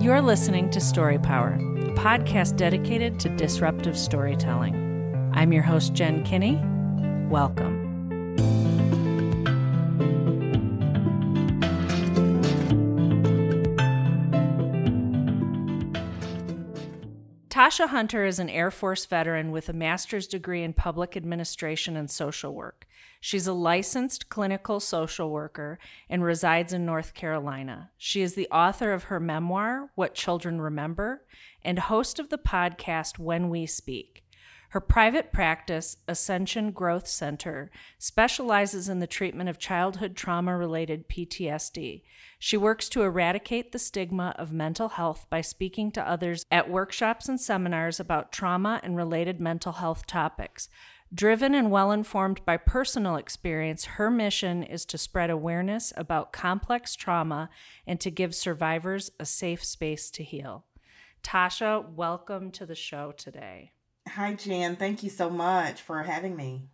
You're listening to Story Power, a podcast dedicated to disruptive storytelling. I'm your host, Jen Kinney. Welcome. Tasha Hunter is an Air Force veteran with a master's degree in public administration and social work. She's a licensed clinical social worker and resides in North Carolina. She is the author of her memoir, What Children Remember, and host of the podcast When We Speak. Her private practice, Ascension Growth Center, specializes in the treatment of childhood trauma related PTSD. She works to eradicate the stigma of mental health by speaking to others at workshops and seminars about trauma and related mental health topics. Driven and well informed by personal experience, her mission is to spread awareness about complex trauma and to give survivors a safe space to heal. Tasha, welcome to the show today. Hi, Jan. Thank you so much for having me.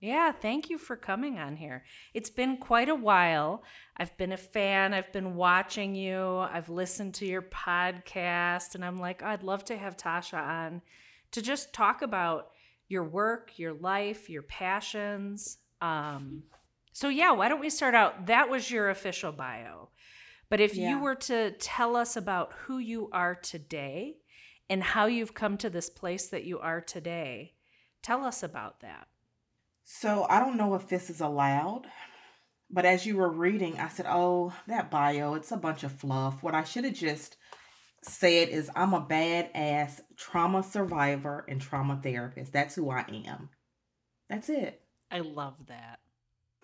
Yeah, thank you for coming on here. It's been quite a while. I've been a fan. I've been watching you. I've listened to your podcast, and I'm like, I'd love to have Tasha on to just talk about your work, your life, your passions. Um, so, yeah, why don't we start out? That was your official bio. But if yeah. you were to tell us about who you are today, and how you've come to this place that you are today. Tell us about that. So, I don't know if this is allowed, but as you were reading, I said, Oh, that bio, it's a bunch of fluff. What I should have just said is, I'm a badass trauma survivor and trauma therapist. That's who I am. That's it. I love that.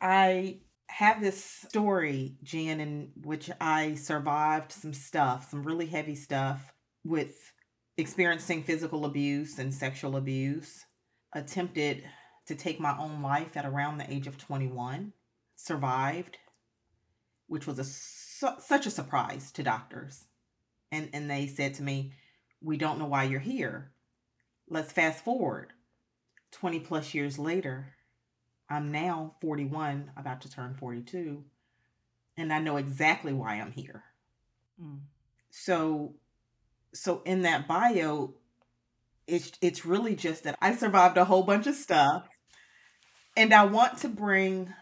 I have this story, Jen, in which I survived some stuff, some really heavy stuff with experiencing physical abuse and sexual abuse, attempted to take my own life at around the age of 21, survived, which was a su- such a surprise to doctors. And and they said to me, "We don't know why you're here." Let's fast forward 20 plus years later. I'm now 41, about to turn 42, and I know exactly why I'm here. Mm. So so in that bio it's it's really just that I survived a whole bunch of stuff and I want to bring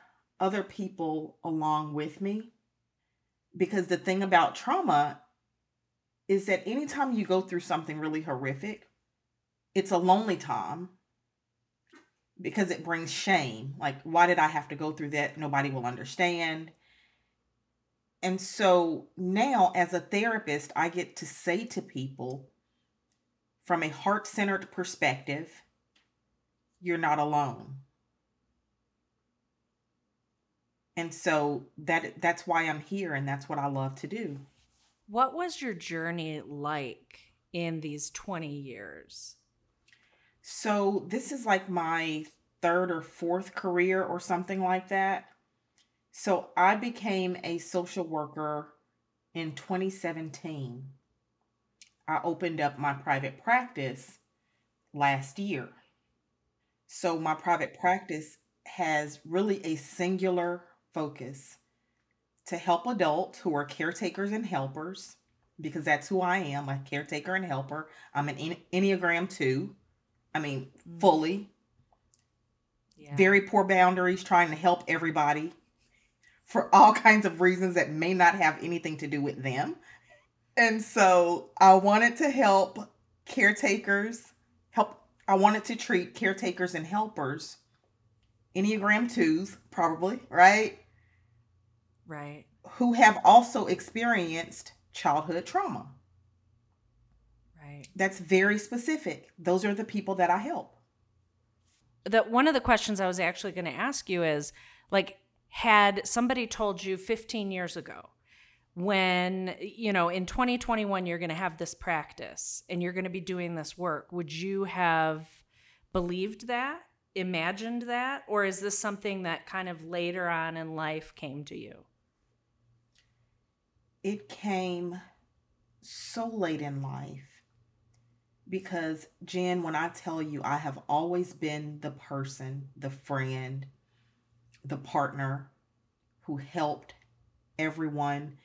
other people along with me because the thing about trauma is that anytime you go through something really horrific it's a lonely time because it brings shame. Like why did I have to go through that? Nobody will understand and so now, as a therapist, I get to say to people from a heart centered perspective, you're not alone. And so that that's why I'm here and that's what I love to do. What was your journey like in these 20 years? So this is like my third or fourth career or something like that. So I became a social worker in 2017. I opened up my private practice last year. So my private practice has really a singular focus to help adults who are caretakers and helpers, because that's who I am a caretaker and helper. I'm an Enneagram 2. I mean, mm. fully. Yeah. Very poor boundaries, trying to help everybody for all kinds of reasons that may not have anything to do with them. And so I wanted to help caretakers, help, I wanted to treat caretakers and helpers, Enneagram 2s, probably, right? Right. Who have also experienced childhood trauma. Right. That's very specific. Those are the people that I help. That one of the questions I was actually going to ask you is like had somebody told you 15 years ago when you know in 2021 you're going to have this practice and you're going to be doing this work would you have believed that imagined that or is this something that kind of later on in life came to you? It came so late in life because jan when i tell you i have always been the person the friend the partner who helped everyone.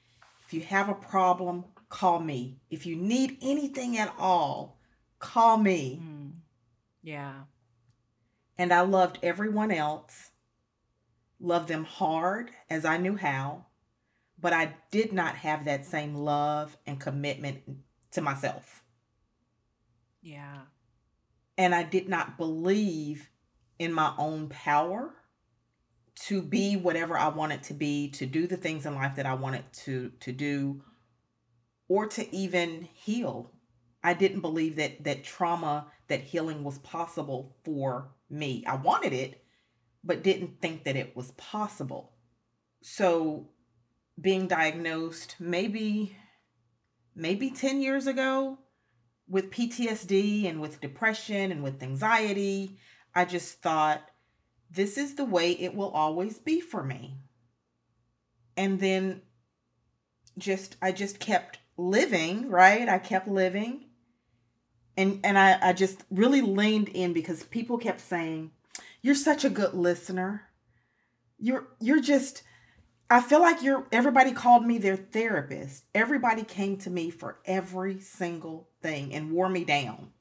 If you have a problem, call me. If you need anything at all, call me. Mm. Yeah. And I loved everyone else, loved them hard as I knew how, but I did not have that same love and commitment to myself. Yeah. And I did not believe in my own power to be whatever I wanted to be, to do the things in life that I wanted to to do or to even heal. I didn't believe that that trauma, that healing was possible for me. I wanted it, but didn't think that it was possible. So being diagnosed maybe maybe 10 years ago with PTSD and with depression and with anxiety, I just thought this is the way it will always be for me. And then just I just kept living, right? I kept living. And and I, I just really leaned in because people kept saying, You're such a good listener. You're you're just I feel like you're everybody called me their therapist. Everybody came to me for every single thing and wore me down.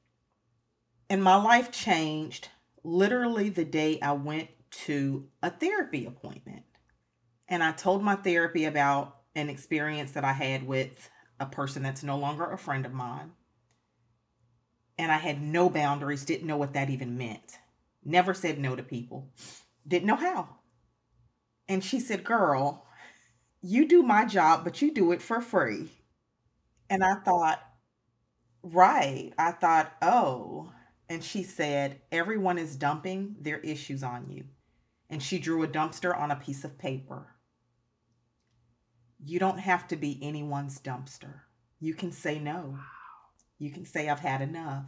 And my life changed literally the day I went to a therapy appointment. And I told my therapy about an experience that I had with a person that's no longer a friend of mine. And I had no boundaries, didn't know what that even meant. Never said no to people, didn't know how. And she said, Girl, you do my job, but you do it for free. And I thought, Right. I thought, Oh. And she said, Everyone is dumping their issues on you. And she drew a dumpster on a piece of paper. You don't have to be anyone's dumpster. You can say no. You can say, I've had enough.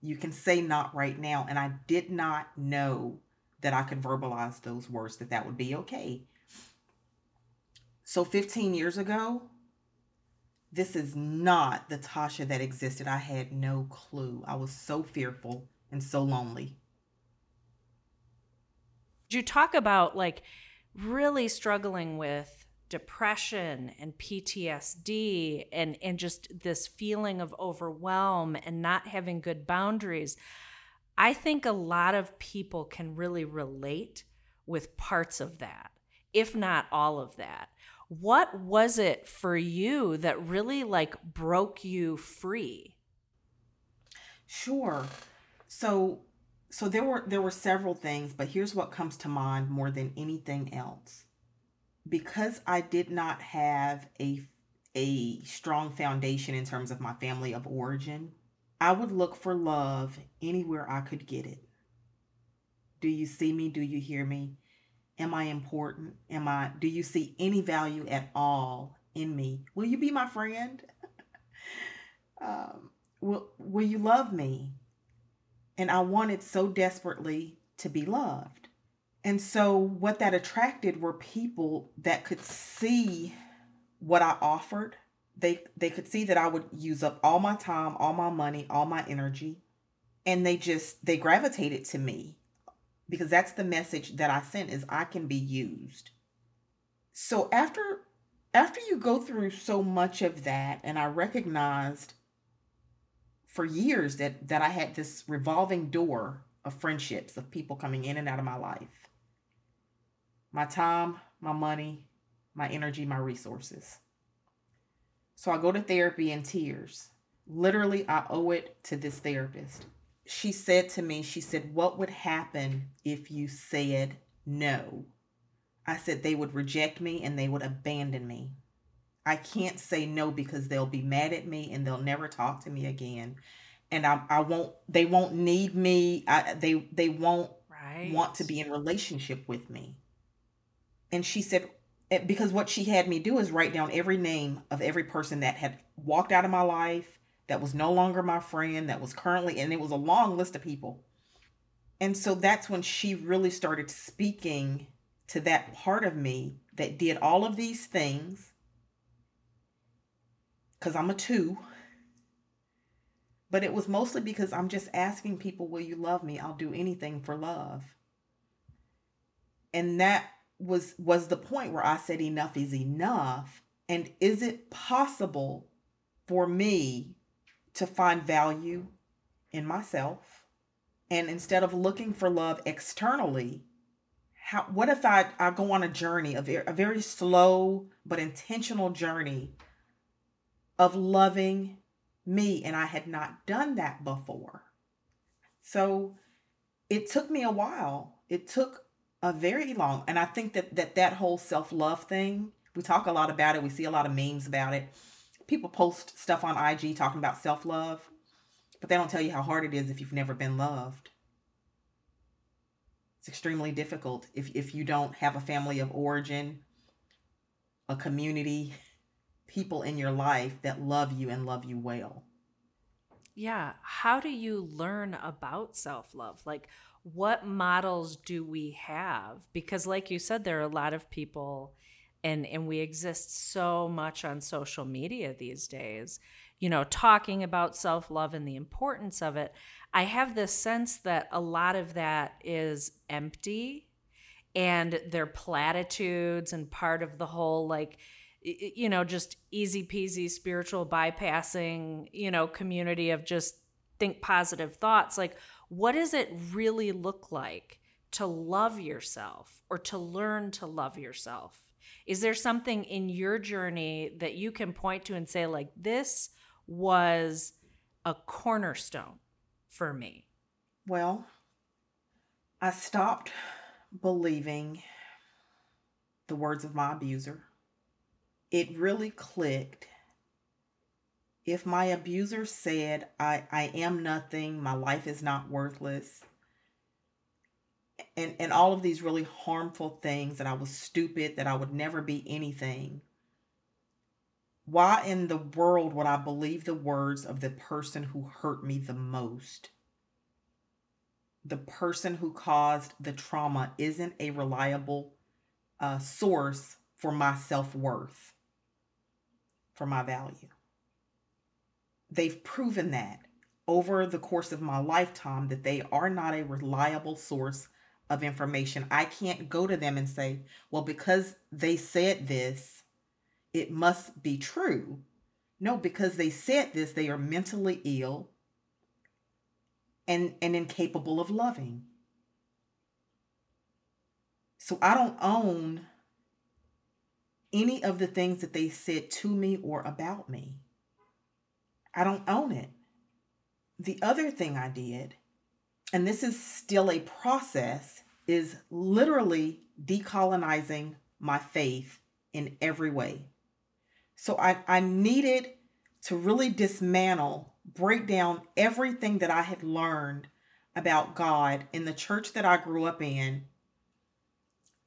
You can say, not right now. And I did not know that I could verbalize those words, that that would be okay. So 15 years ago, this is not the Tasha that existed. I had no clue. I was so fearful and so lonely. You talk about like really struggling with depression and PTSD and and just this feeling of overwhelm and not having good boundaries. I think a lot of people can really relate with parts of that, if not all of that. What was it for you that really like broke you free? Sure. So so there were there were several things, but here's what comes to mind more than anything else because I did not have a a strong foundation in terms of my family of origin, I would look for love anywhere I could get it. Do you see me? Do you hear me? Am I important? Am I do you see any value at all in me? Will you be my friend? um, will will you love me? And I wanted so desperately to be loved. And so, what that attracted were people that could see what I offered. They they could see that I would use up all my time, all my money, all my energy, and they just they gravitated to me because that's the message that I sent is I can be used. So after after you go through so much of that and I recognized for years that that I had this revolving door of friendships of people coming in and out of my life my time, my money, my energy, my resources. So I go to therapy in tears. Literally, I owe it to this therapist. She said to me, She said, What would happen if you said no? I said, They would reject me and they would abandon me. I can't say no because they'll be mad at me and they'll never talk to me again. And I, I won't, they won't need me. I, they, they won't right. want to be in relationship with me and she said eh, because what she had me do is write down every name of every person that had walked out of my life that was no longer my friend that was currently and it was a long list of people. And so that's when she really started speaking to that part of me that did all of these things because i'm a two. But it was mostly because i'm just asking people will you love me? I'll do anything for love. And that was was the point where I said enough is enough. And is it possible for me to find value in myself? And instead of looking for love externally, how what if I, I go on a journey, a very, a very slow but intentional journey of loving me and I had not done that before. So it took me a while. It took a very long and I think that that that whole self-love thing, we talk a lot about it, we see a lot of memes about it people post stuff on IG talking about self love, but they don't tell you how hard it is if you've never been loved. It's extremely difficult if, if you don't have a family of origin, a community, people in your life that love you and love you well. Yeah. How do you learn about self love? Like, what models do we have? Because, like you said, there are a lot of people and and we exist so much on social media these days you know talking about self-love and the importance of it i have this sense that a lot of that is empty and they're platitudes and part of the whole like you know just easy peasy spiritual bypassing you know community of just think positive thoughts. Like what does it really look like to love yourself or to learn to love yourself is there something in your journey that you can point to and say, like, this was a cornerstone for me? Well, I stopped believing the words of my abuser. It really clicked. If my abuser said, I, I am nothing, my life is not worthless, and and all of these really harmful things that I was stupid that I would never be anything. Why in the world would I believe the words of the person who hurt me the most? The person who caused the trauma isn't a reliable uh, source for my self-worth for my value. They've proven that over the course of my lifetime that they are not a reliable source of information. I can't go to them and say, well, because they said this, it must be true. No, because they said this, they are mentally ill and, and incapable of loving. So I don't own any of the things that they said to me or about me. I don't own it. The other thing I did and this is still a process, is literally decolonizing my faith in every way. So I, I needed to really dismantle, break down everything that I had learned about God in the church that I grew up in.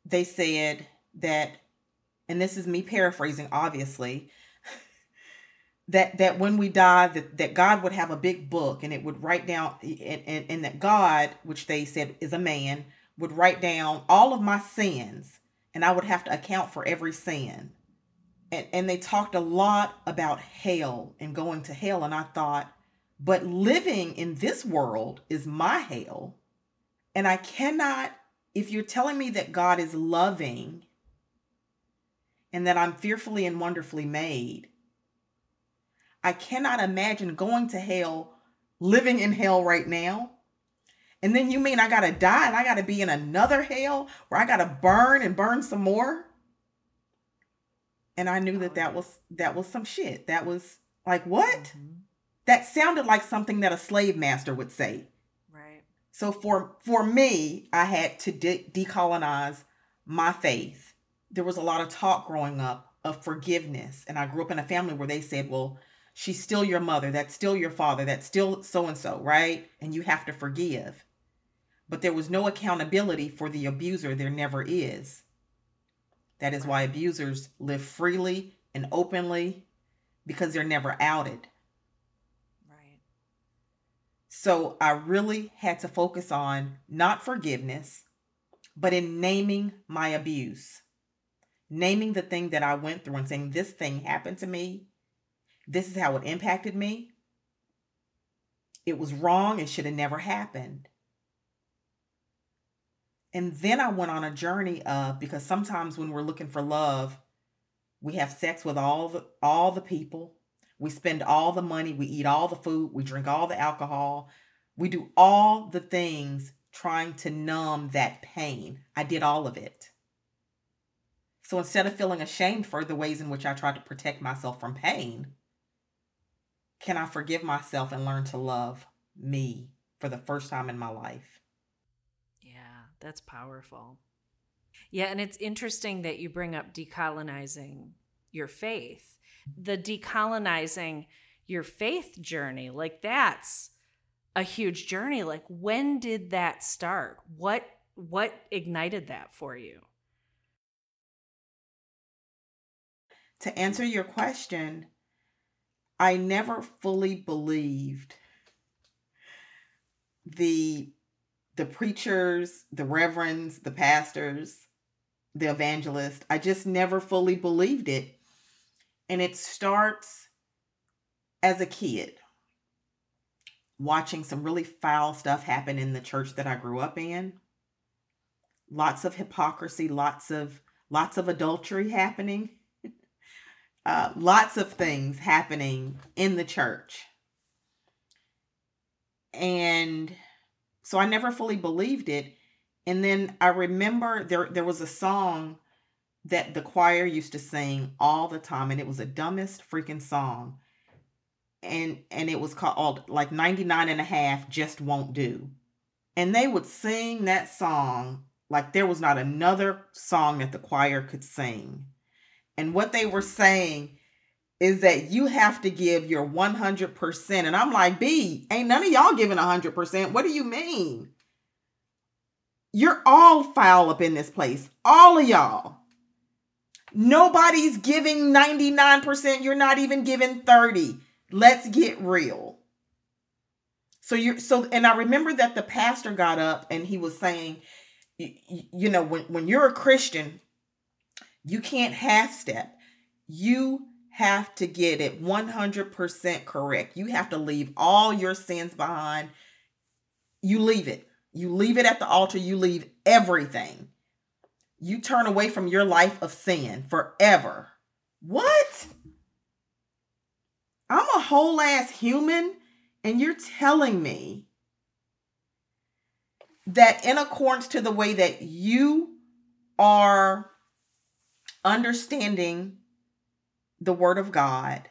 They said that, and this is me paraphrasing, obviously, that that when we die that, that god would have a big book and it would write down and, and, and that god which they said is a man would write down all of my sins and i would have to account for every sin. And and they talked a lot about hell and going to hell and i thought but living in this world is my hell. And i cannot if you're telling me that god is loving and that i'm fearfully and wonderfully made I cannot imagine going to hell, living in hell right now. And then you mean I got to die and I got to be in another hell where I got to burn and burn some more? And I knew that that was that was some shit. That was like what? Mm-hmm. That sounded like something that a slave master would say. Right. So for for me, I had to de- decolonize my faith. There was a lot of talk growing up of forgiveness, and I grew up in a family where they said, "Well, she's still your mother, that's still your father, that's still so and so, right? And you have to forgive. But there was no accountability for the abuser, there never is. That is why abusers live freely and openly because they're never outed. Right. So I really had to focus on not forgiveness, but in naming my abuse, naming the thing that I went through and saying, This thing happened to me this is how it impacted me. It was wrong. It should have never happened. And then I went on a journey of because sometimes when we're looking for love, We have sex with all the all the people. We spend all the money, we eat all the food, we drink all the alcohol. We do all the things trying to numb that pain. I did all of it. So instead of feeling ashamed for the ways in which I tried to protect myself from pain, can I forgive myself and learn to love me for the first time in my life? Yeah, that's powerful. Yeah, and it's interesting that you bring up decolonizing your faith. The decolonizing your faith journey, like that's a huge journey. Like when did that start? What what ignited that for you? To answer your question, I never fully believed the the preachers, the reverends, the pastors, the evangelists. I just never fully believed it. And it starts as a kid watching some really foul stuff happen in the church that I grew up in. Lots of hypocrisy, lots of lots of adultery happening. Uh, lots of things happening in the church. And so I never fully believed it. And then I remember there there was a song that the choir used to sing all the time and it was the dumbest freaking song and and it was called like 99 and a half just won't do and they would sing that song like there was not another song that the choir could sing and what they were saying is that you have to give your 100% and i'm like b ain't none of y'all giving 100% what do you mean? You're all foul up in this place. All of y'all. Nobody's giving 99% you're not even giving 30 Let's get real. So you're so, and I remember that the pastor got up and he was saying, you, you know, when, when you're a Christian, you can't half step. You have to get it 100% correct. You have to leave all your sins behind. You leave it. You leave it at the altar. You leave everything. You turn away from your life of sin forever. What? I'm a whole ass human, and you're telling me that in accordance to the way that you are understanding the Word of God,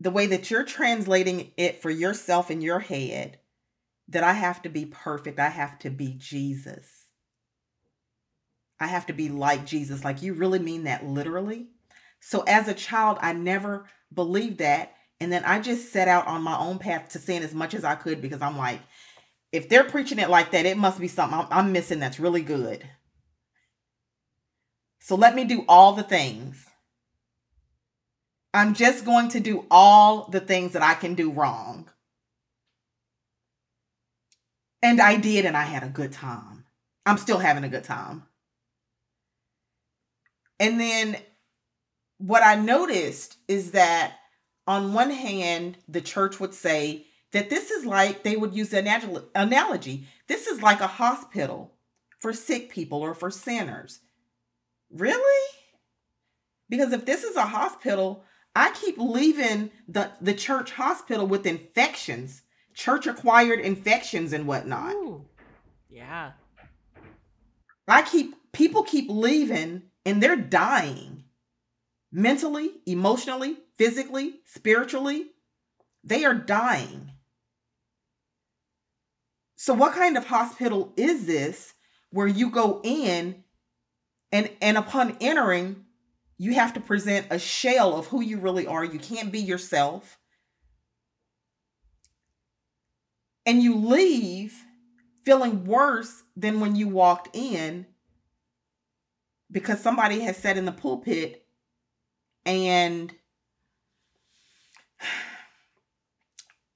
the way that you're translating it for yourself in your head, that I have to be perfect. I have to be Jesus. I have to be like Jesus. Like, you really mean that literally? So as a child, I never believed that. And then I just set out on my own path to sin as much as I could because I'm like, if they're preaching it like that, it must be something I'm, missing that's really good. So let me do all the things. I'm just going to do all the things that I can do wrong. And I did, and I had a good time. I'm still having a good time. And then what I noticed is that on one hand, the church would say that this is like, they would use the analogy, this is like a hospital for sick people or for sinners. Really? Because if this is a hospital, I keep leaving the, the church hospital with infections, church acquired infections and whatnot. Ooh, yeah. I keep, people keep leaving and they're dying mentally, emotionally, physically, spiritually, they are dying. So, what kind of hospital is this where you go in and, and upon entering, you have to present a shell of who you really are? You can't be yourself. And you leave feeling worse than when you walked in because somebody has sat in the pulpit, and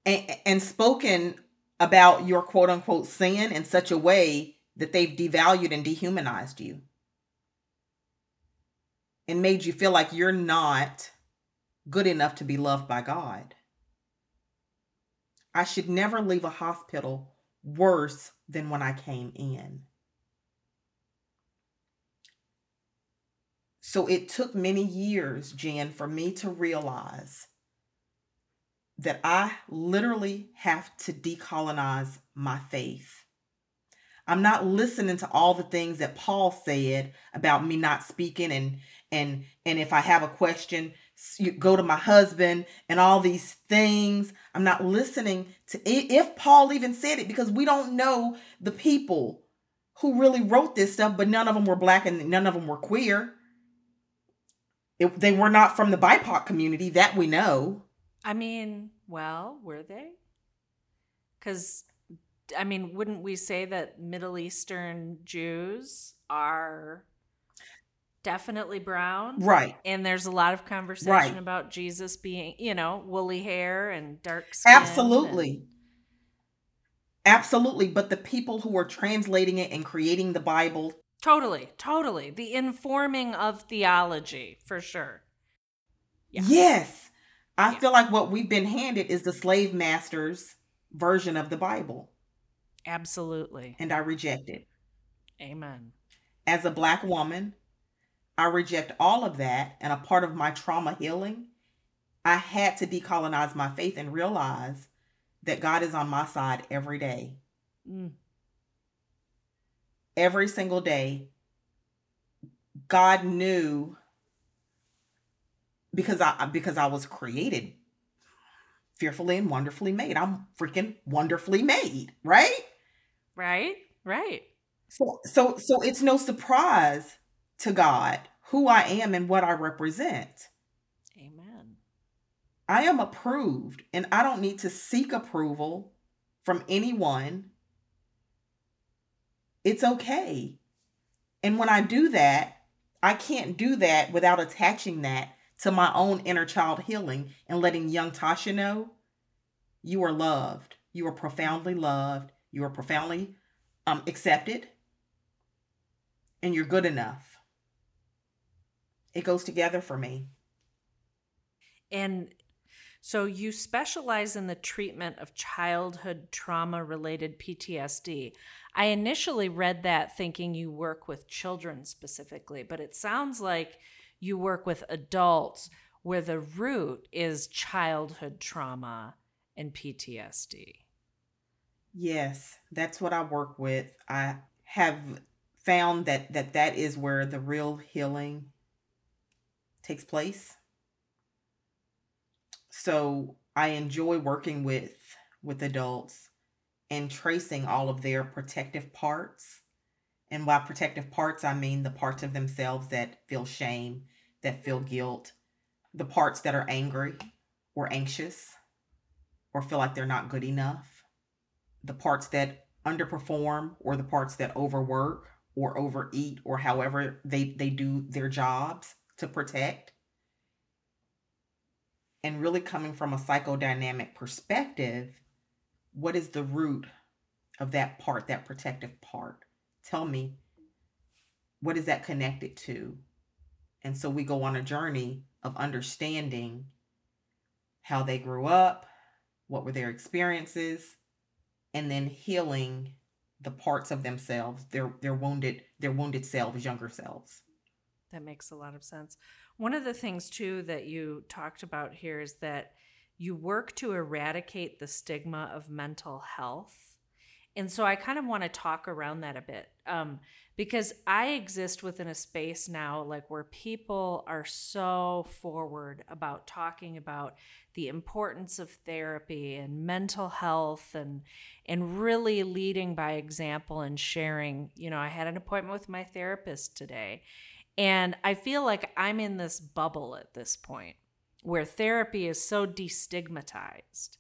and, and spoken about your quote unquote sin in such a way that they've devalued and dehumanized you and made you feel like you're not good enough to be loved by God. I should never leave a hospital worse than when I came in. So it took many years, Jen, for me to realize that I literally have to decolonize my faith. I'm not listening to all the things that Paul said about me not speaking and and and if I have a question, go to my husband and all these things. I'm not listening to if Paul even said it because we don't know the people who really wrote this stuff, but none of them were black and none of them were queer. It, they were not from the BIPOC community that we know. I mean, well, were they? Because, I mean, wouldn't we say that Middle Eastern Jews are definitely brown? Right. And there's a lot of conversation right. about Jesus being, you know, woolly hair and dark skin. Absolutely. And- Absolutely. But the people who are translating it and creating the Bible. Totally. Totally. The informing of theology, for sure. Yeah. Yes. I yeah. feel like what we've been handed is the slave master's version of the Bible. Absolutely. And I reject it. Amen. As a black woman, I reject all of that. And a part of my trauma healing, I had to decolonize my faith and realize that God is on my side every day. Mm. Every single day, God knew because I because I was created fearfully and wonderfully made. I'm freaking wonderfully made, right? Right, right. So so so it's no surprise to God who I am and what I represent. Amen. I am approved and I don't need to seek approval from anyone. It's okay. And when I do that, I can't do that without attaching that to my own inner child healing and letting young Tasha know you are loved. You are profoundly loved. You are profoundly um, accepted. And you're good enough. It goes together for me. And so you specialize in the treatment of childhood trauma related PTSD. I initially read that thinking you work with children specifically, but it sounds like you work with adults where the root is childhood trauma and PTSD. Yes, that's what I work with. I have found that that that is where the real healing takes place. So, I enjoy working with with adults and tracing all of their protective parts. And by protective parts, I mean the parts of themselves that feel shame, that feel guilt, the parts that are angry or anxious or feel like they're not good enough, the parts that underperform or the parts that overwork or overeat or however they, they do their jobs to protect. And really coming from a psychodynamic perspective, what is the root of that part, that protective part? Tell me, what is that connected to? And so we go on a journey of understanding how they grew up, what were their experiences, and then healing the parts of themselves, their their wounded their wounded selves, younger selves. That makes a lot of sense. One of the things too that you talked about here is that you work to eradicate the stigma of mental health and so I kind of want to talk around that a bit um, because I exist within a space now, like where people are so forward about talking about the importance of therapy and mental health and and really leading by example and sharing. You know, I had an appointment with my therapist today, and I feel like I'm in this bubble at this point where therapy is so destigmatized.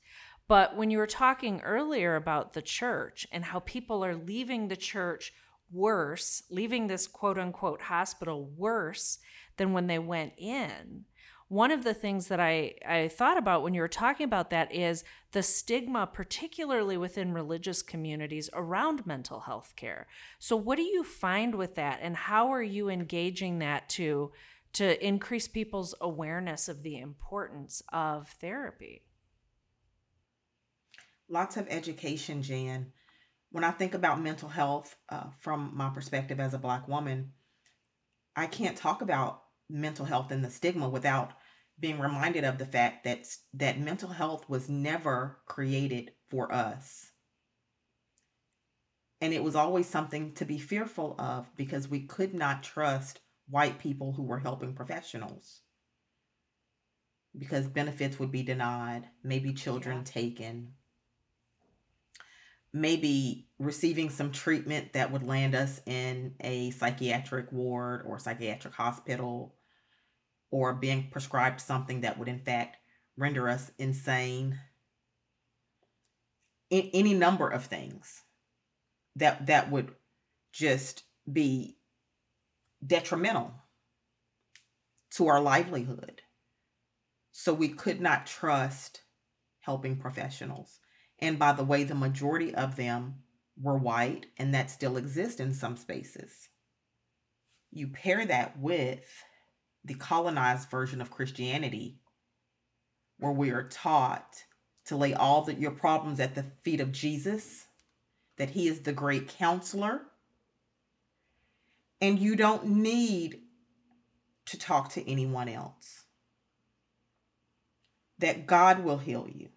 But when you were talking earlier about the church and how people are leaving the church worse, leaving this quote unquote hospital worse than when they went in, one of the things that I, I thought about when you were talking about that is the stigma, particularly within religious communities around mental health care. So, what do you find with that, and how are you engaging that to, to increase people's awareness of the importance of therapy? lots of education, Jan. When I think about mental health uh, from my perspective as a Black woman, I can't talk about mental health and the stigma without being reminded of the fact that that mental health was never created for us. And it was always something to be fearful of because we could not trust white people who were helping professionals. Because benefits would be denied, maybe children yeah. taken, maybe receiving some treatment that would land us in a psychiatric ward or psychiatric hospital, or being prescribed something that would, in fact, render us insane. In any number of things that that would just be detrimental to our livelihood. So we could not trust helping professionals. And by the way, the majority of them were white, and that still exists in some spaces. You pair that with the colonized version of Christianity, where we are taught to lay all the, your problems at the feet of Jesus that he is the great counselor. And you don't need to talk to anyone else. That God will heal you.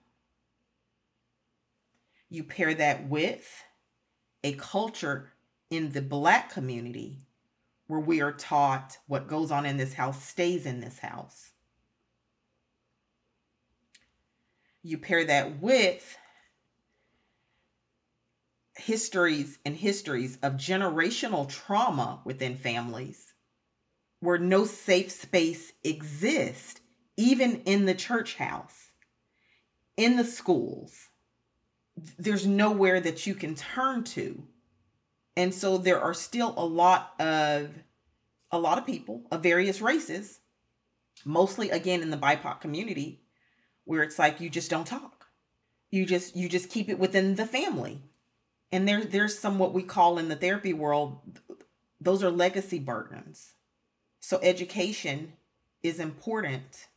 You pair that with a culture in the Black community where we are taught what goes on in this house stays in this house. You pair that with histories and histories of generational trauma within families where no safe space exists, even in the church house, in the schools. There's nowhere that you can turn to. And so there are still a lot of a lot of people of various races, mostly again in the BIPOC community, where it's like you just don't talk. You just you just keep it within the family. And there there's some what we call in the therapy world those are legacy burdens. So education is important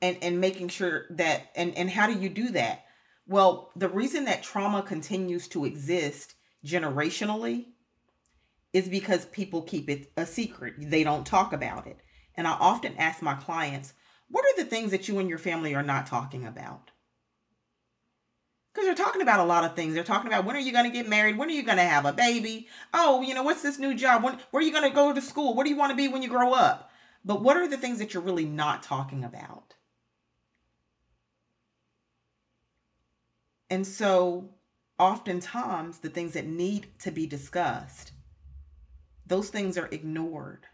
and and making sure that and and how do you do that? Well the reason that trauma continues to exist generationally is because people keep it a secret they don't talk about it and i often ask my clients what are the things that you and your family are not talking about because they're talking about a lot of things. They're talking about when are you going to get married? When are you going to have a baby? Oh, you know, what's this new job? When, where are you going to go to school? What do you want to be when you grow up? But what are the things that you're really not talking about? And so, oftentimes, the things that need to be discussed, those things are ignored.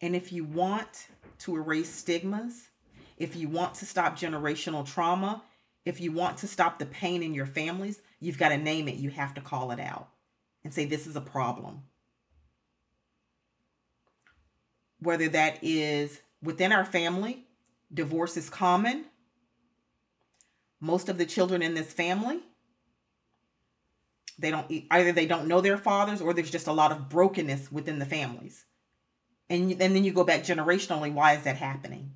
And if you want to erase stigmas, if you want to stop generational trauma, if you want to stop the pain in your families, you've got to name it. You have to call it out and say, this is a problem. Whether that is within our family, divorce is common. Most of the children in this family, they don't either they don't know their fathers or there's just a lot of brokenness within the families. And, and then you go back generationally, why is that happening?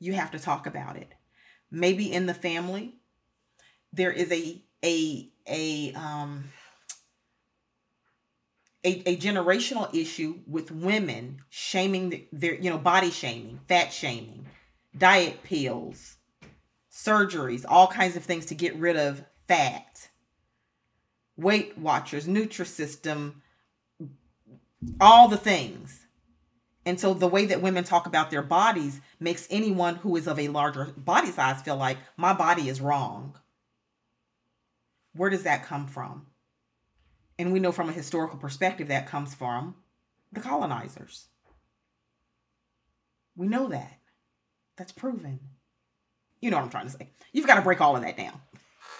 You have to talk about it maybe in the family there is a a a um a, a generational issue with women shaming their you know body shaming fat shaming diet pills surgeries all kinds of things to get rid of fat weight watchers nutrisystem all the things and so the way that women talk about their bodies makes anyone who is of a larger body size feel like my body is wrong. Where does that come from? And we know from a historical perspective that comes from the colonizers. We know that. That's proven. You know what I'm trying to say. You've got to break all of that down.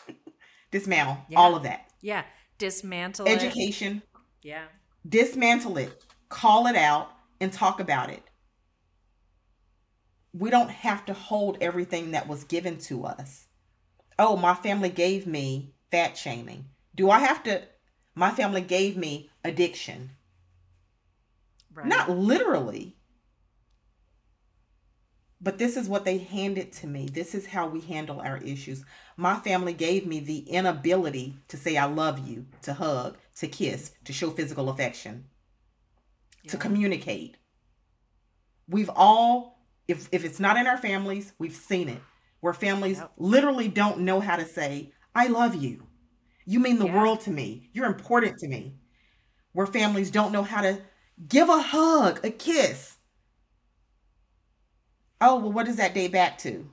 Dismantle yeah. all of that. Yeah. Dismantle education. It. Yeah. Dismantle it. Call it out and talk about it. We don't have to hold everything that was given to us. Oh, my family gave me fat shaming. Do I have to? My family gave me addiction. Right. Not literally. But this is what they handed to me. This is how we handle our issues. My family gave me the inability to say, I love you, to hug, to kiss, to show physical affection. to communicate. We've all, if if it's not in our families, we've seen it where families yep. literally don't know how to say, I love you. You mean the yeah. world to me. You're important to me. Where families don't know how to give a hug, a kiss. Oh, well, what does that date back to?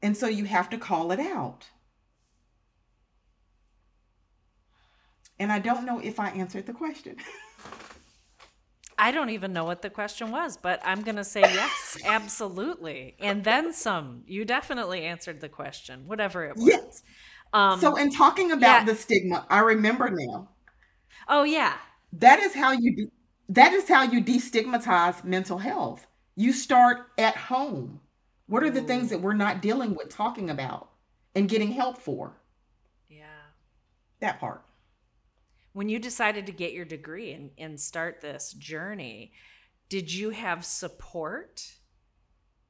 And so you have to call it out. And I don't know if I answered the question. I don't even know what the question was, but I'm going to say yes, absolutely. And then some. You definitely answered the question, whatever it was. Yes. Um, so, in talking about yeah. the stigma, I remember now. Oh, yeah. That is how you do, that is how you destigmatize mental health. You start at home. What are the Ooh. things that we're not dealing with talking about and getting help for? Yeah. That part when you decided to get your degree and, and start this journey, did you have support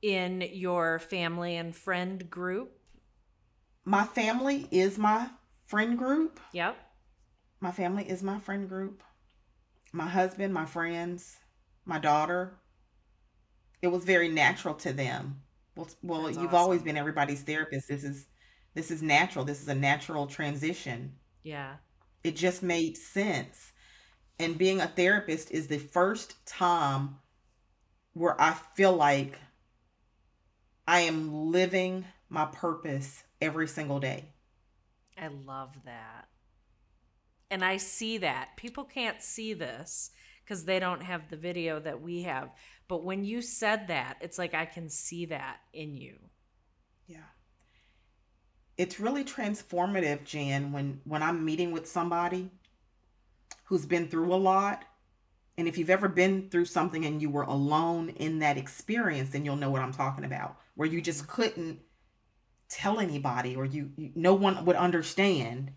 in your family and friend group? My family is my friend group. Yep. My family is my friend group. My husband, my friends, my daughter. It was very natural to them. Well, well, That's you've awesome. always been everybody's therapist. This is this is natural. This is a natural transition. Yeah. It just made sense. And being a therapist is the first time where I feel like I am living my purpose every single day. I love that. And I see that. People can't see this because they don't have the video that we have. But when you said that, it's like I can see that in you. Yeah it's really transformative, Jan, when when I'm meeting with somebody who's been through a lot. And if you've ever been through something and you were alone in that experience, then you'll know what I'm talking about. Where you just couldn't tell anybody or you, you no one would understand.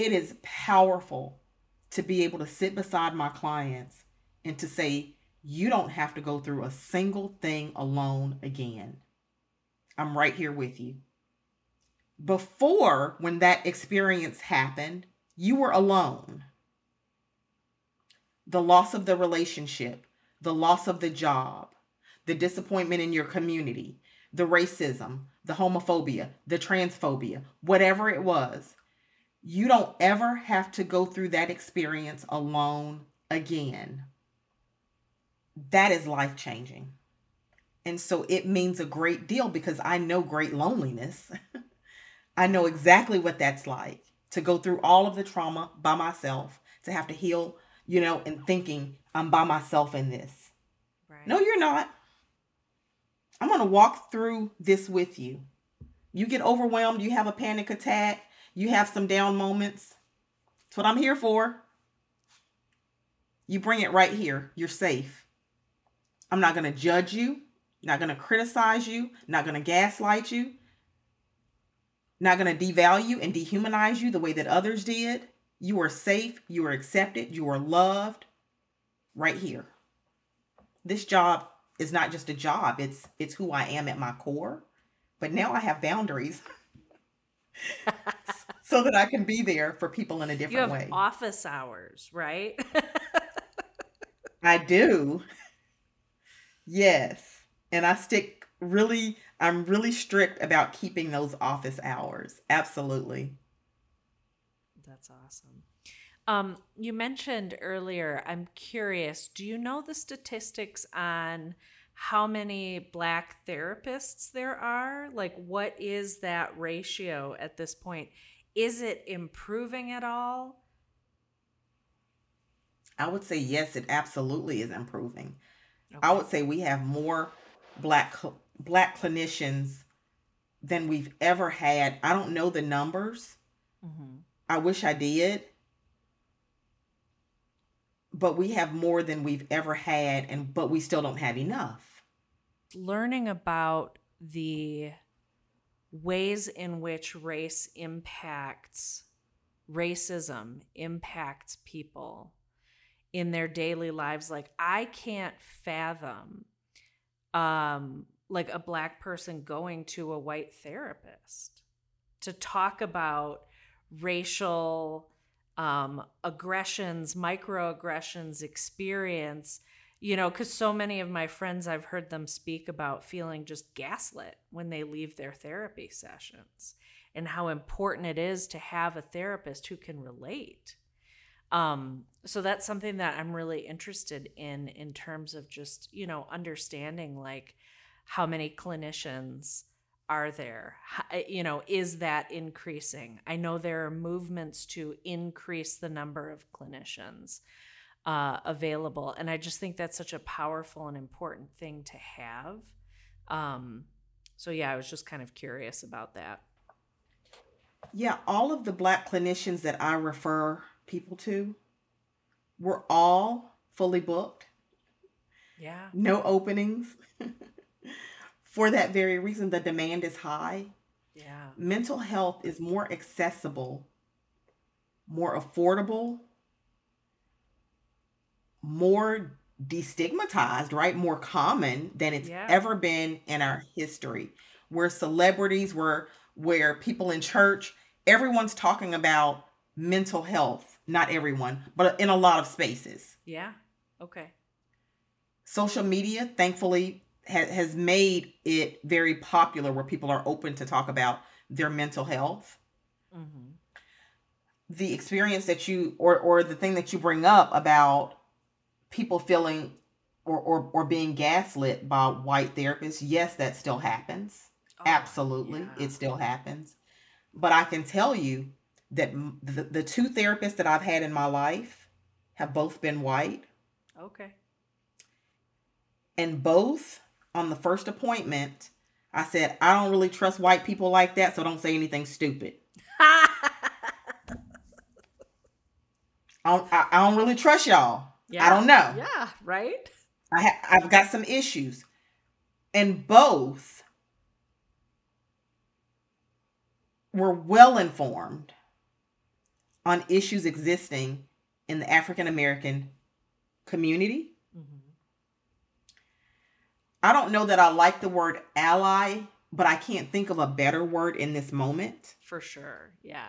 It is powerful to be able to sit beside my clients and to say, you don't have to go through a single thing alone again. I'm right here with you. Before, when that experience happened, you were alone. The loss of the relationship, the loss of the job, the disappointment in your community, the racism, the homophobia, the transphobia, whatever it was, you don't ever have to go through that experience alone again. That is life changing. And so it means a great deal because I know great loneliness. I know exactly what that's like to go through all of the trauma by myself, to have to heal, you know, and thinking I'm by myself in this. Right. No, you're not. I'm going to walk through this with you. You get overwhelmed, you have a panic attack, you have some down moments. That's what I'm here for. You bring it right here. You're safe. I'm not going to judge you not going to criticize you, not going to gaslight you, not going to devalue and dehumanize you the way that others did. You are safe, you are accepted, you are loved right here. This job is not just a job, it's it's who I am at my core. But now I have boundaries. so that I can be there for people in a different you have way. Office hours, right? I do. Yes and I stick really I'm really strict about keeping those office hours. Absolutely. That's awesome. Um, you mentioned earlier, I'm curious, do you know the statistics on how many black therapists there are? Like, what is that ratio at this point? Is it improving at all? I would say yes, it absolutely is improving. Okay. I would say we have more black black clinicians than we've ever had. I don't know the numbers. Mm-hmm. I wish I did. But we have more than we've ever had and but we still don't have enough. Learning about the ways in which race impacts racism impacts people in their daily lives. Like I can't fathom um, like a black person going to a white therapist to talk about racial um, aggressions, microaggressions experience, you know, because so many of my friends, I've heard them speak about feeling just gaslit when they leave their therapy sessions and how important it is to have a therapist who can relate. Um, so that's something that I'm really interested in, in terms of just, you know, understanding like how many clinicians are there? How, you know, is that increasing? I know there are movements to increase the number of clinicians uh, available, and I just think that's such a powerful and important thing to have. Um, so yeah, I was just kind of curious about that. Yeah, all of the black clinicians that I refer people to were all fully booked. Yeah. No openings. for that very reason, the demand is high. Yeah. Mental health is more accessible, more affordable, more destigmatized, right? More common than it's Yeah. ever been in our history. Where celebrities, were where people in church, everyone's talking about mental health. Not everyone, but in a lot of spaces. Yeah. Okay. Social media, thankfully, ha- has made it very popular where people are open to talk about their mental health. Mm-hmm. The experience that you, or or the thing that you bring up about people feeling or or, or being gaslit by white therapists, yes, that still happens. Oh, Absolutely, Oh, yeah. it still happens. But I can tell you that the, the two therapists that I've had in my life have both been white, Okay. and both on the first appointment, I said, I don't really trust white people like that, so don't say anything stupid. I don't, I, I don't really trust y'all. Yeah. I don't know. Yeah. Right. I ha- I've got some issues. And both were well informed on issues existing in the African American community. Mm-hmm. I don't know that I like the word ally, but I can't think of a better word in this moment. For sure. Yeah.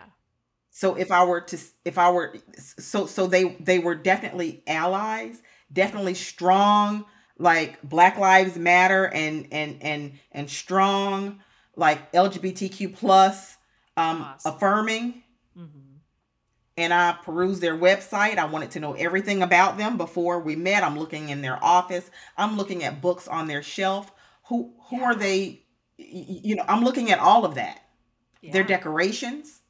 So if I were to if I were so so they they were definitely allies, definitely strong like Black Lives Matter and and and and strong like LGBTQ plus um Awesome. affirming Mm-hmm. and I perused their website. I wanted to know everything about them before we met. I'm looking in their office. I'm looking at books on their shelf. Who who Yeah. are they? You know, I'm looking at all of that. Their decorations.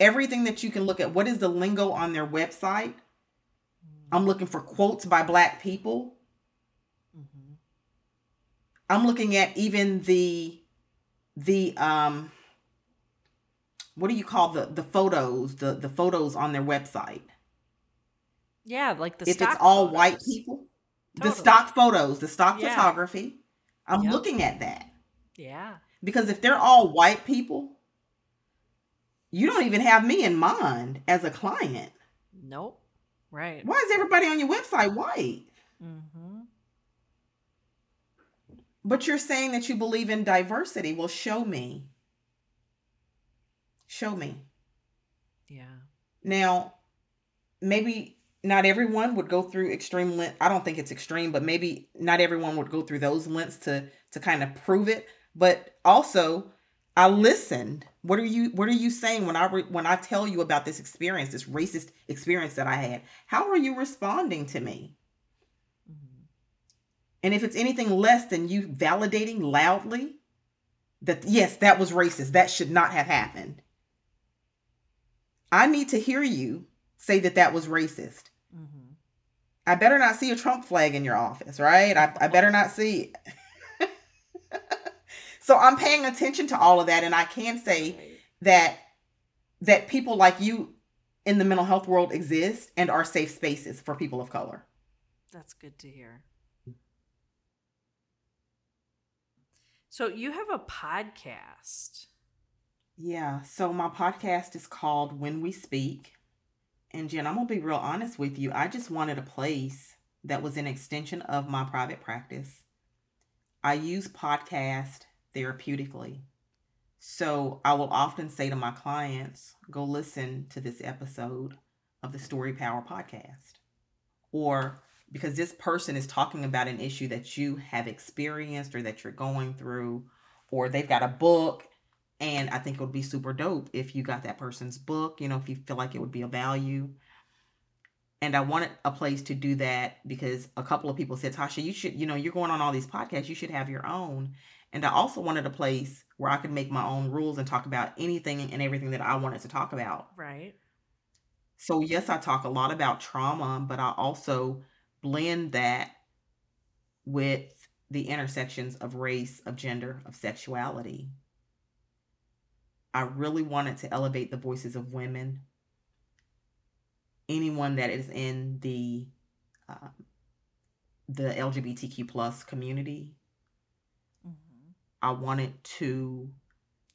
Everything that you can look at. What is the lingo on their website? I'm looking for quotes by black people. Mm-hmm. I'm looking at even the the um what do you call the the photos, the the photos on their website? Yeah, like the if it's all white photos. people, the stock photos, the stock Yeah. photography. I'm Yep. looking at that Yeah. because if they're all white people, you don't even have me in mind as a client. Nope. Right. Why is everybody on your website white? Mm-hmm. But you're saying that you believe in diversity. Well, show me. Show me. Yeah. Now, maybe not everyone would go through extreme length. I don't think it's extreme, but maybe not everyone would go through those lengths to to kind of prove it. But also, I listened. What are you What are you saying when I re, when I tell you about this experience, this racist experience that I had? How are you responding to me? Mm-hmm. And if it's anything less than you validating loudly that yes, that was racist, that should not have happened. I need to hear you say that that was racist. Mm-hmm. I better not see a Trump flag in your office, right? I, I better not see. So I'm paying attention to all of that, and I can say Right. that that people like you in the mental health world exist and are safe spaces for people of color. That's good to hear. So you have a podcast. Yeah. So my podcast is called When We Speak. And Jen, I'm gonna be real honest with you. I just wanted a place that was an extension of my private practice. I use podcast therapeutically. So I will often say to my clients, go listen to this episode of the Story Power podcast. Or because this person is talking about an issue that you have experienced or that you're going through, or they've got a book. And I think it would be super dope if you got that person's book, you know, if you feel like it would be a value. And I wanted a place to do that because a couple of people said, Tasha, you should, you know, you're going on all these podcasts, you should have your own. And I also wanted a place where I could make my own rules and talk about anything and everything that I wanted to talk about. Right. So, yes, I talk a lot about trauma, but I also blend that with the intersections of race, of gender, of sexuality. I really wanted to elevate the voices of women, anyone that is in the um, the LGBTQ plus community. I wanted to,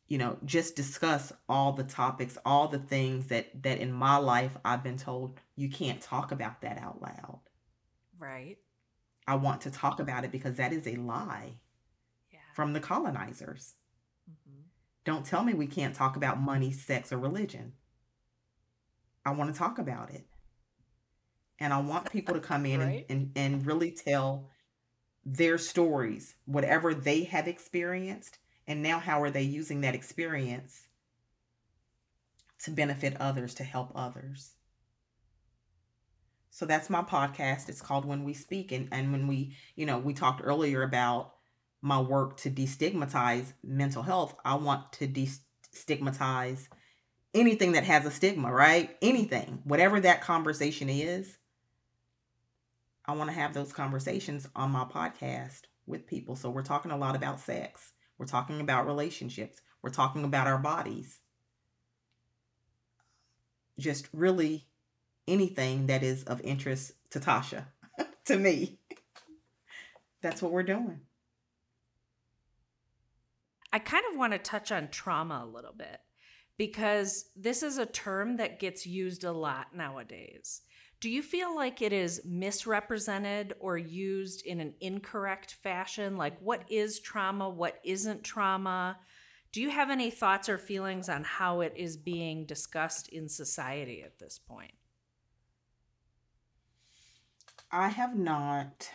you know, just discuss all the topics, all the things that that in my life I've been told you can't talk about that out loud. Right. I want to talk about it because that is a lie yeah. from the colonizers. Mm-hmm. Don't tell me we can't talk about money, sex, or religion. I want to talk about it. And I want people to come in right? and, and, and really tell their stories, whatever they have experienced, and now how are they using that experience to benefit others, to help others. So that's my podcast. It's called When We Speak. And, and when we, you know, we talked earlier about my work to destigmatize mental health, I want to destigmatize anything that has a stigma, right? Anything, whatever that conversation is. I want to have those conversations on my podcast with people. So we're talking a lot about sex. We're talking about relationships. We're talking about our bodies. Just really anything that is of interest to Tasha, to me. That's what we're doing. I kind of want to touch on trauma a little bit because this is a term that gets used a lot nowadays. Do you feel like it is misrepresented or used in an incorrect fashion? Like, what is trauma? What isn't trauma? Do you have any thoughts or feelings on how it is being discussed in society at this point? I have not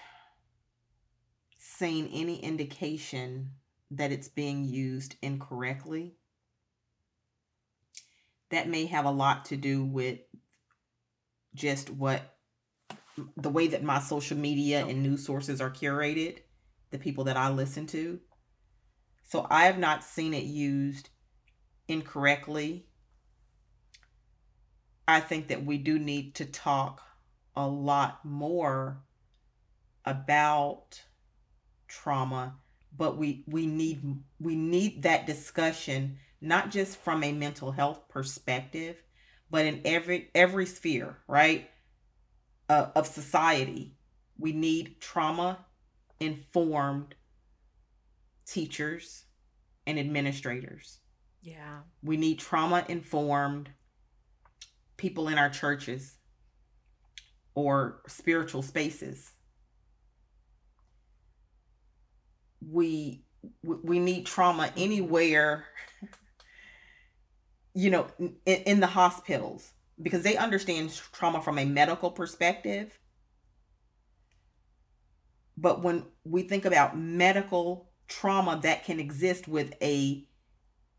seen any indication that it's being used incorrectly. That may have a lot to do with just what the way that my social media and news sources are curated, the people that I listen to. So I have not seen it used incorrectly. I think that we do need to talk a lot more about trauma but we we need we need that discussion not just from a mental health perspective but in every every sphere right uh, of society we need trauma informed teachers and administrators yeah we need trauma informed people in our churches or spiritual spaces. We we need trauma anywhere you know in, in the hospitals because they understand trauma from a medical perspective but when we think about medical trauma that can exist with a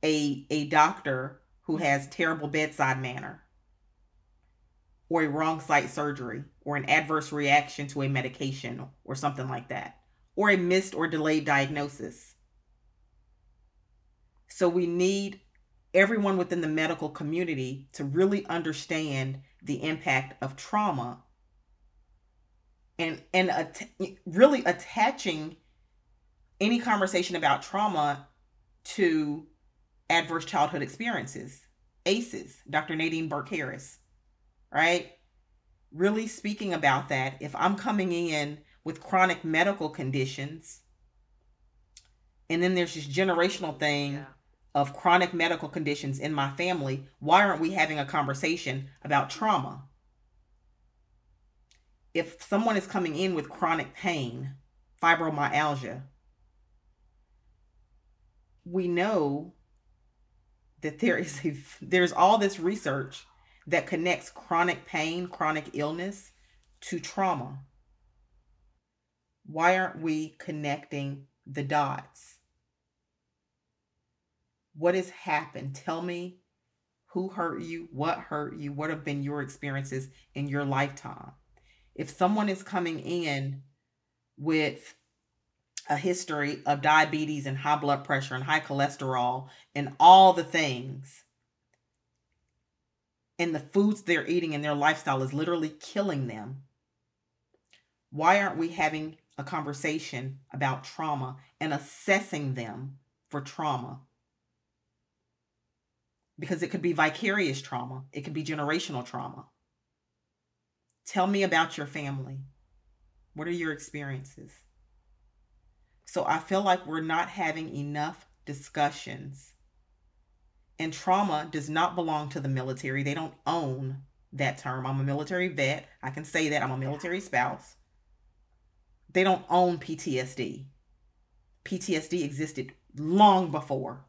a a doctor who has terrible bedside manner or a wrong site surgery or an adverse reaction to a medication or something like that, or a missed or delayed diagnosis. So we need everyone within the medical community to really understand the impact of trauma and and really attaching any conversation about trauma to adverse childhood experiences aces dr nadine burke harris right? Really speaking about that, if I'm coming in with chronic medical conditions, and then there's this generational thing yeah. Of chronic medical conditions in my family, why aren't we having a conversation about trauma? If someone is coming in with chronic pain, fibromyalgia, we know that there is a, there's all this research that connects chronic pain, chronic illness to trauma. Why aren't we connecting the dots? What has happened? Tell me who hurt you, what hurt you, what have been your experiences in your lifetime. If someone is coming in with a history of diabetes and high blood pressure and high cholesterol and all the things, and the foods they're eating and their lifestyle is literally killing them, why aren't we having a conversation about trauma and assessing them for trauma? Because it could be vicarious trauma, it could be generational trauma. Tell me about your family. What are your experiences? So I feel like we're not having enough discussions. And trauma does not belong to the military. They don't own that term. I'm a military vet. I can say that. I'm a military spouse. They don't own PTSD. PTSD existed long before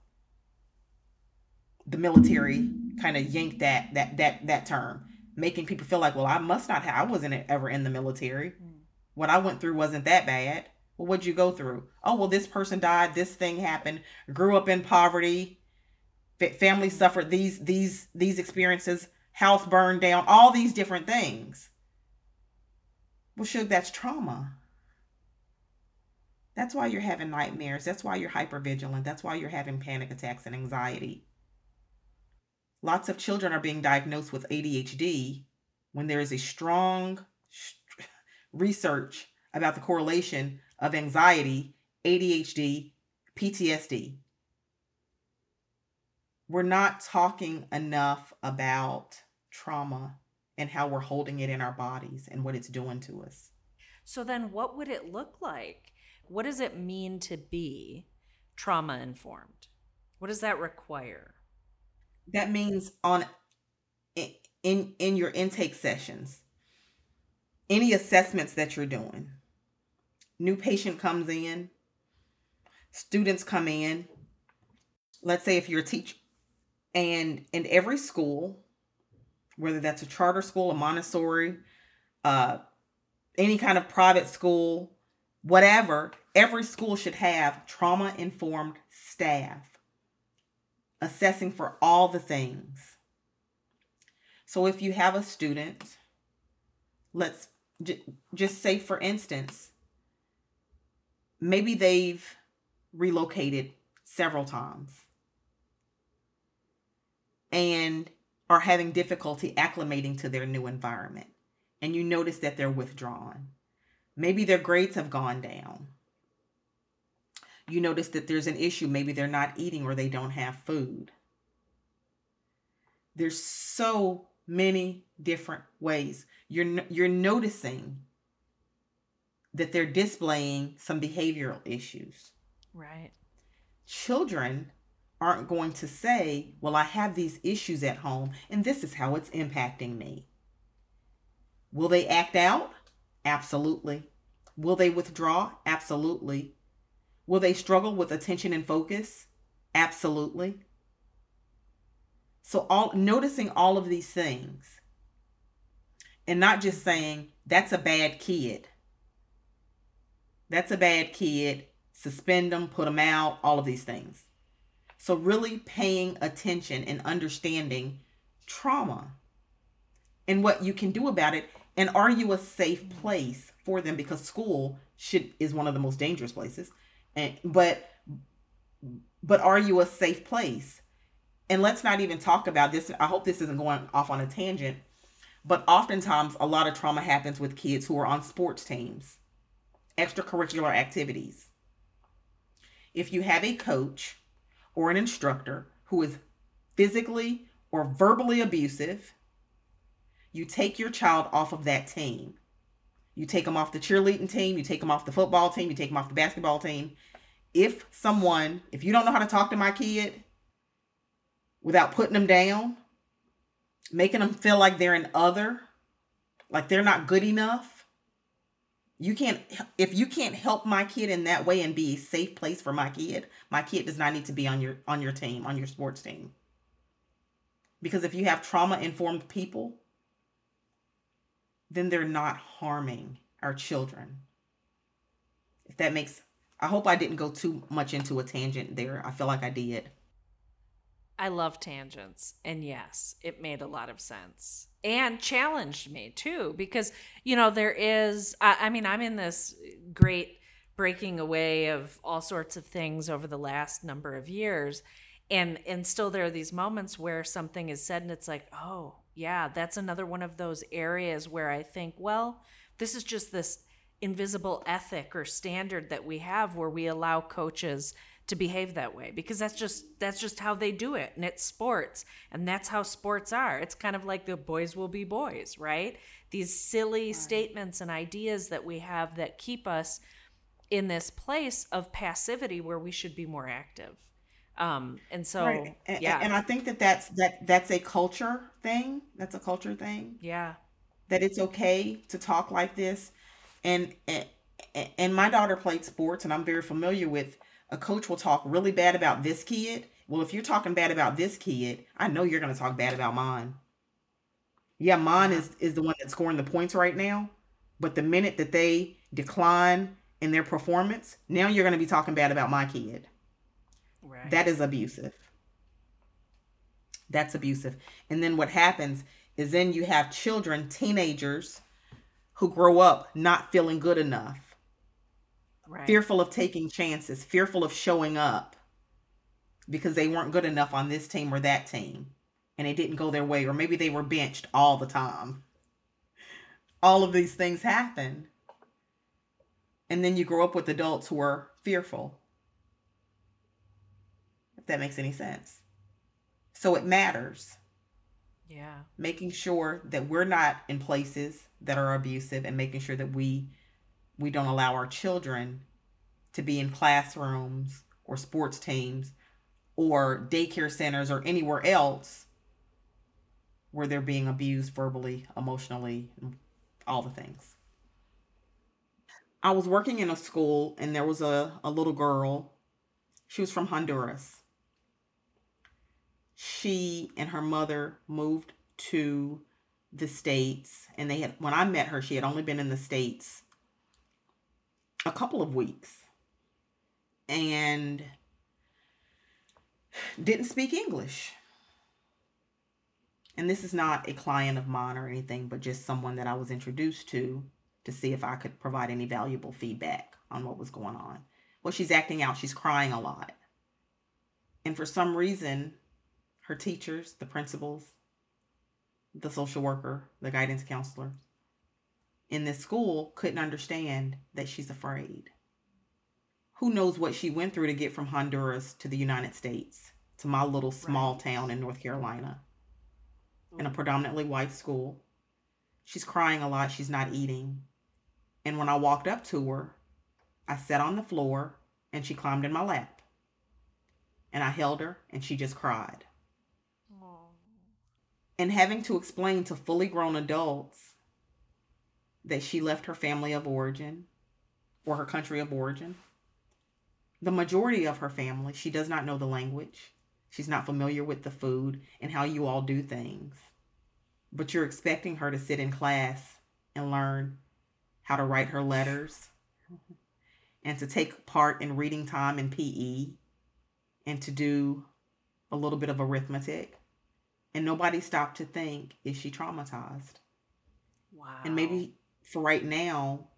the military kind of yanked that that that that term, making people feel like, well, I must not have. I wasn't ever in the military. Mm. What I went through wasn't that bad. Well, what'd you go through? Oh, well, this person died. This thing happened. Grew up in poverty. Family suffered these these these experiences. House burned down. All these different things. Well, sure, that's trauma. That's why you're having nightmares. That's why you're hyper vigilant. That's why you're having panic attacks and anxiety. Lots of children are being diagnosed with ADHD when there is a strong research about the correlation of anxiety, ADHD, PTSD. We're not talking enough about trauma and how we're holding it in our bodies and what it's doing to us. So, then what would it look like? What does it mean to be trauma informed? What does that require? That means on in in your intake sessions any assessments that you're doing new patient comes in students come in let's say if you're a teacher and in every school whether that's a charter school a montessori uh, any kind of private school whatever every school should have trauma informed staff assessing for all the things. So if you have a student, let's j- just say, for instance, maybe they've relocated several times and are having difficulty acclimating to their new environment, and you notice that they're withdrawn. Maybe their grades have gone down you notice that there's an issue. Maybe they're not eating or they don't have food. There's so many different ways. You're you're noticing that they're displaying some behavioral issues. Right. Children aren't going to say, "Well, I have these issues at home and this is how it's impacting me." Will they act out? Absolutely. Will they withdraw? Absolutely. Will they struggle with attention and focus? Absolutely. So all noticing all of these things and not just saying that's a bad kid. That's a bad kid. Suspend them, put them out, all of these things. So really paying attention and understanding trauma and what you can do about it and are you a safe place for them because school should is one of the most dangerous places and but but are you a safe place? And let's not even talk about this. I hope this isn't going off on a tangent but oftentimes a lot of trauma happens with kids who are on sports teams extracurricular activities. If you have a coach or an instructor who is physically or verbally abusive you take your child off of that team you take them off the cheerleading team, you take them off the football team, you take them off the basketball team. If someone, if you don't know how to talk to my kid without putting them down, making them feel like they're an other, like they're not good enough, you can't if you can't help my kid in that way and be a safe place for my kid, my kid does not need to be on your on your team, on your sports team. Because if you have trauma informed people, then they're not harming our children. If that makes, I hope I didn't go too much into a tangent there. I feel like I did. I love tangents. And yes, it made a lot of sense and challenged me too, because, you know, there is, I, I, mean, I'm in this great breaking away of all sorts of things over the last number of years. And, and still there are these moments where something is said and it's like, oh, yeah, that's another one of those areas where I think, well, this is just this invisible ethic or standard that we have where we allow coaches to behave that way because that's just that's just how they do it and it's sports and that's how sports are. It's kind of like the boys will be boys right? These silly right. statements and ideas that we have that keep us in this place of passivity where we should be more active um and so right. and, yeah and i think that that's that that's a culture thing that's a culture thing yeah that it's okay to talk like this and and, and my daughter played sports and i'm very familiar with a coach will talk really bad about this kid. Well, if you're talking bad about this kid, I know you're going to talk bad about mine. Yeah, mine is is the one that's scoring the points right now, but the minute that they decline in their performance, now you're going to be talking bad about my kid. Right. That is abusive. That's abusive. And then what happens is then you have children, teenagers who grow up not feeling good enough right. fearful of taking chances, fearful of showing up because they weren't good enough on this team or that team and it didn't go their way, or maybe they were benched all the time. All of these things happen. And then you grow up with adults who are fearful. If that makes any sense. So it matters. Yeah. Making sure that we're not in places that are abusive and making sure that we we don't allow our children to be in classrooms or sports teams or daycare centers or anywhere else where they're being abused verbally, emotionally, all the things. I was working in a school and there was a, a little girl. She was from Honduras. She and her mother moved to the States and they had when I met her, she had only been in the States a couple of weeks and didn't speak English. And this is not a client of mine or anything, but just someone that I was introduced to to see if I could provide any valuable feedback on what was going on. Well, she's acting out, she's crying a lot. And for some reason, her teachers, the principals, the social worker, the guidance counselor, in this school couldn't understand that she's afraid. Who knows what she went through to get from Honduras to the United States, to my little small right. town in North Carolina, in a mm. predominantly white school. She's crying a lot, she's not eating. And when I walked up to her, I sat on the floor and she climbed in my lap. And I held her and she just cried. And having to explain to fully grown adults that she left her family of origin or her country of origin. The majority of her family, she does not know the language. She's not familiar with the food and how you all do things. But you're expecting her to sit in class and learn how to write her letters and to take part in reading time in PE and to do a little bit of arithmetic. And nobody stopped to think, is she traumatized? Wow. And maybe for right now,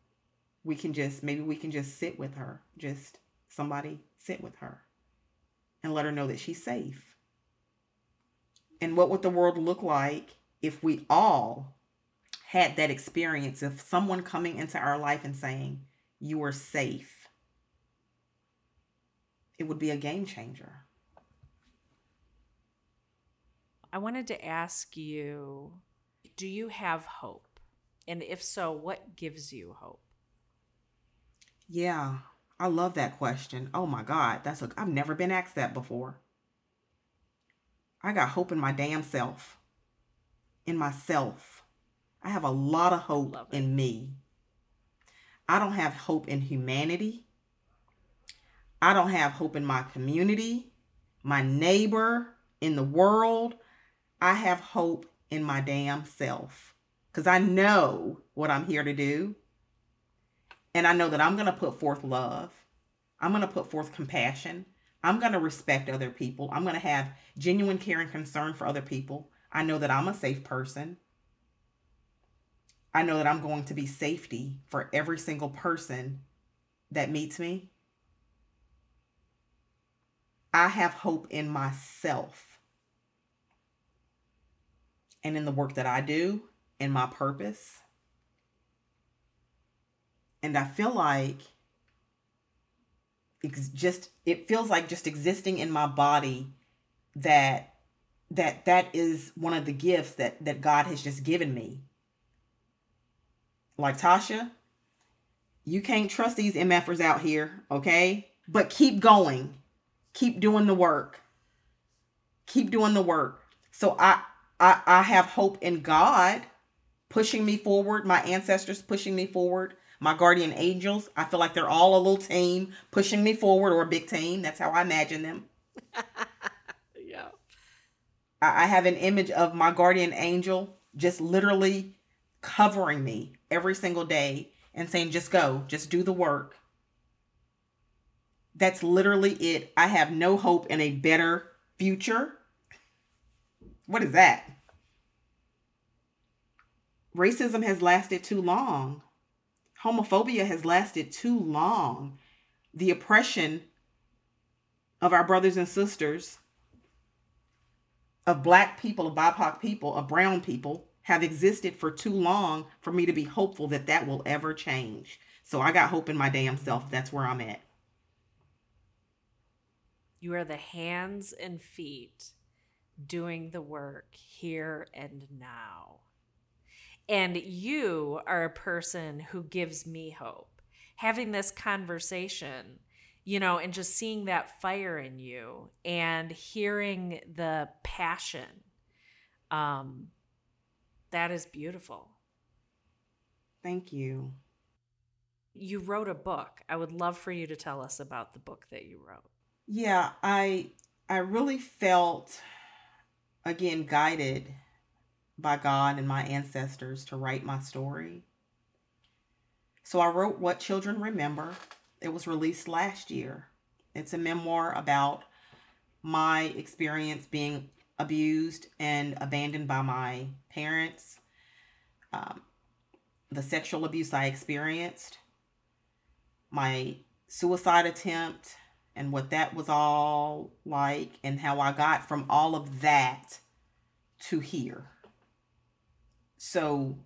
we can just maybe we can just sit with her. Just somebody sit with her and let her know that she's safe. And what would the world look like if we all had that experience of someone coming into our life and saying, You are safe? It would be a game changer. I wanted to ask you do you have hope? And if so, what gives you hope? Yeah, I love that question. Oh my God, that's a, I've never been asked that before. I got hope in my damn self. In myself. I have a lot of hope in me. I don't have hope in humanity. I don't have hope in my community, my neighbor, in the world. I have hope in my damn self because I know what I'm here to do. And I know that I'm going to put forth love. I'm going to put forth compassion. I'm going to respect other people. I'm going to have genuine care and concern for other people. I know that I'm a safe person. I know that I'm going to be safety for every single person that meets me. I have hope in myself and in the work that I do, in my purpose. And I feel like just it feels like just existing in my body that that that is one of the gifts that that God has just given me. Like Tasha, you can't trust these MFers out here, okay? But keep going. Keep doing the work. Keep doing the work. So I I I have hope in God pushing me forward, my ancestors pushing me forward, my guardian angels. I feel like they're all a little team pushing me forward or a big team. That's how I imagine them. yeah. I have an image of my guardian angel just literally covering me every single day and saying, just go, just do the work. That's literally it. I have no hope in a better future. What is that? Racism has lasted too long. Homophobia has lasted too long. The oppression of our brothers and sisters, of black people, of BIPOC people, of brown people, have existed for too long for me to be hopeful that that will ever change. So I got hope in my damn self. That's where I'm at. You are the hands and feet doing the work here and now. And you are a person who gives me hope. Having this conversation, you know, and just seeing that fire in you and hearing the passion, um, that is beautiful. Thank you. You wrote a book. I would love for you to tell us about the book that you wrote. Yeah, I I really felt again guided by God and my ancestors to write my story. So I wrote What Children Remember. It was released last year. It's a memoir about my experience being abused and abandoned by my parents, um, the sexual abuse I experienced, my suicide attempt, and what that was all like, and how I got from all of that to here. So,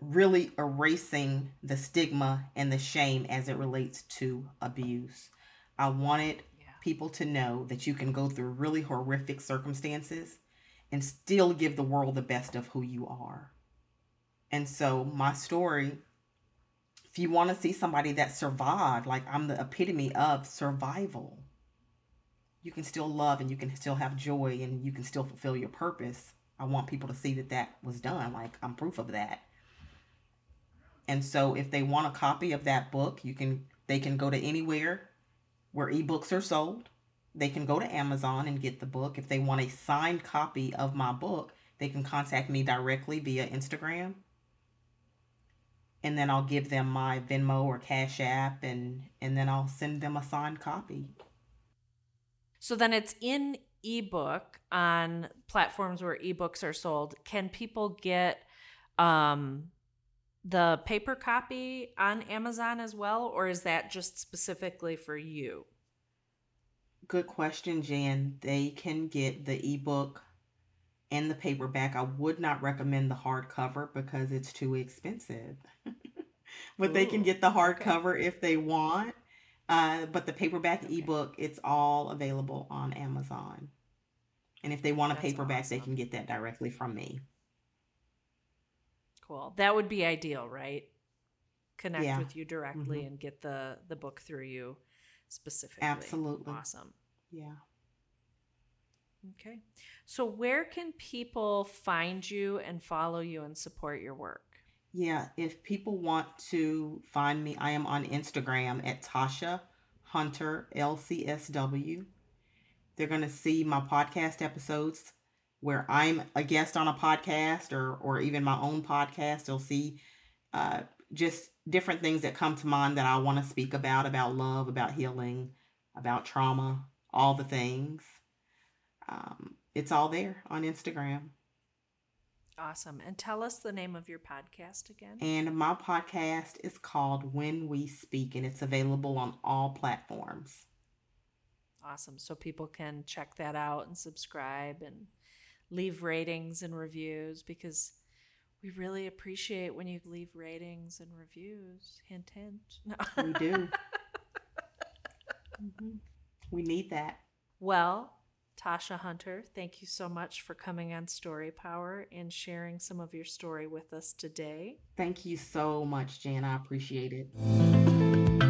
really erasing the stigma and the shame as it relates to abuse. I wanted yeah. people to know that you can go through really horrific circumstances and still give the world the best of who you are. And so, my story, if you want to see somebody that survived, like I'm the epitome of survival, you can still love and you can still have joy and you can still fulfill your purpose I want people to see that that was done. Like I'm proof of that. And so if they want a copy of that book, you can they can go to anywhere where ebooks are sold. They can go to Amazon and get the book. If they want a signed copy of my book, they can contact me directly via Instagram. And then I'll give them my Venmo or Cash App and and then I'll send them a signed copy. So then it's in ebook on platforms where ebooks are sold, can people get um, the paper copy on Amazon as well, or is that just specifically for you? Good question, Jan. They can get the ebook and the paperback. I would not recommend the hardcover because it's too expensive. but Ooh, they can get the hardcover okay. if they want. Uh, but the paperback okay. ebook, it's all available on Amazon. And if they want a That's paperback, awesome. they can get that directly from me. Cool. That would be ideal, right? Connect yeah. with you directly mm-hmm. and get the the book through you specifically. Absolutely. Awesome. Yeah. Okay. So where can people find you and follow you and support your work? Yeah, if people want to find me, I am on Instagram at Tasha Hunter LCSW. They're going to see my podcast episodes where I'm a guest on a podcast or or even my own podcast. They'll see uh, just different things that come to mind that I want to speak about about love, about healing, about trauma, all the things. Um, it's all there on Instagram. Awesome. And tell us the name of your podcast again. And my podcast is called When We Speak, and it's available on all platforms. Awesome. So people can check that out and subscribe and leave ratings and reviews because we really appreciate when you leave ratings and reviews. Hint, hint. No. We do. mm-hmm. We need that. Well, Tasha Hunter, thank you so much for coming on Story Power and sharing some of your story with us today. Thank you so much, Jan. I appreciate it.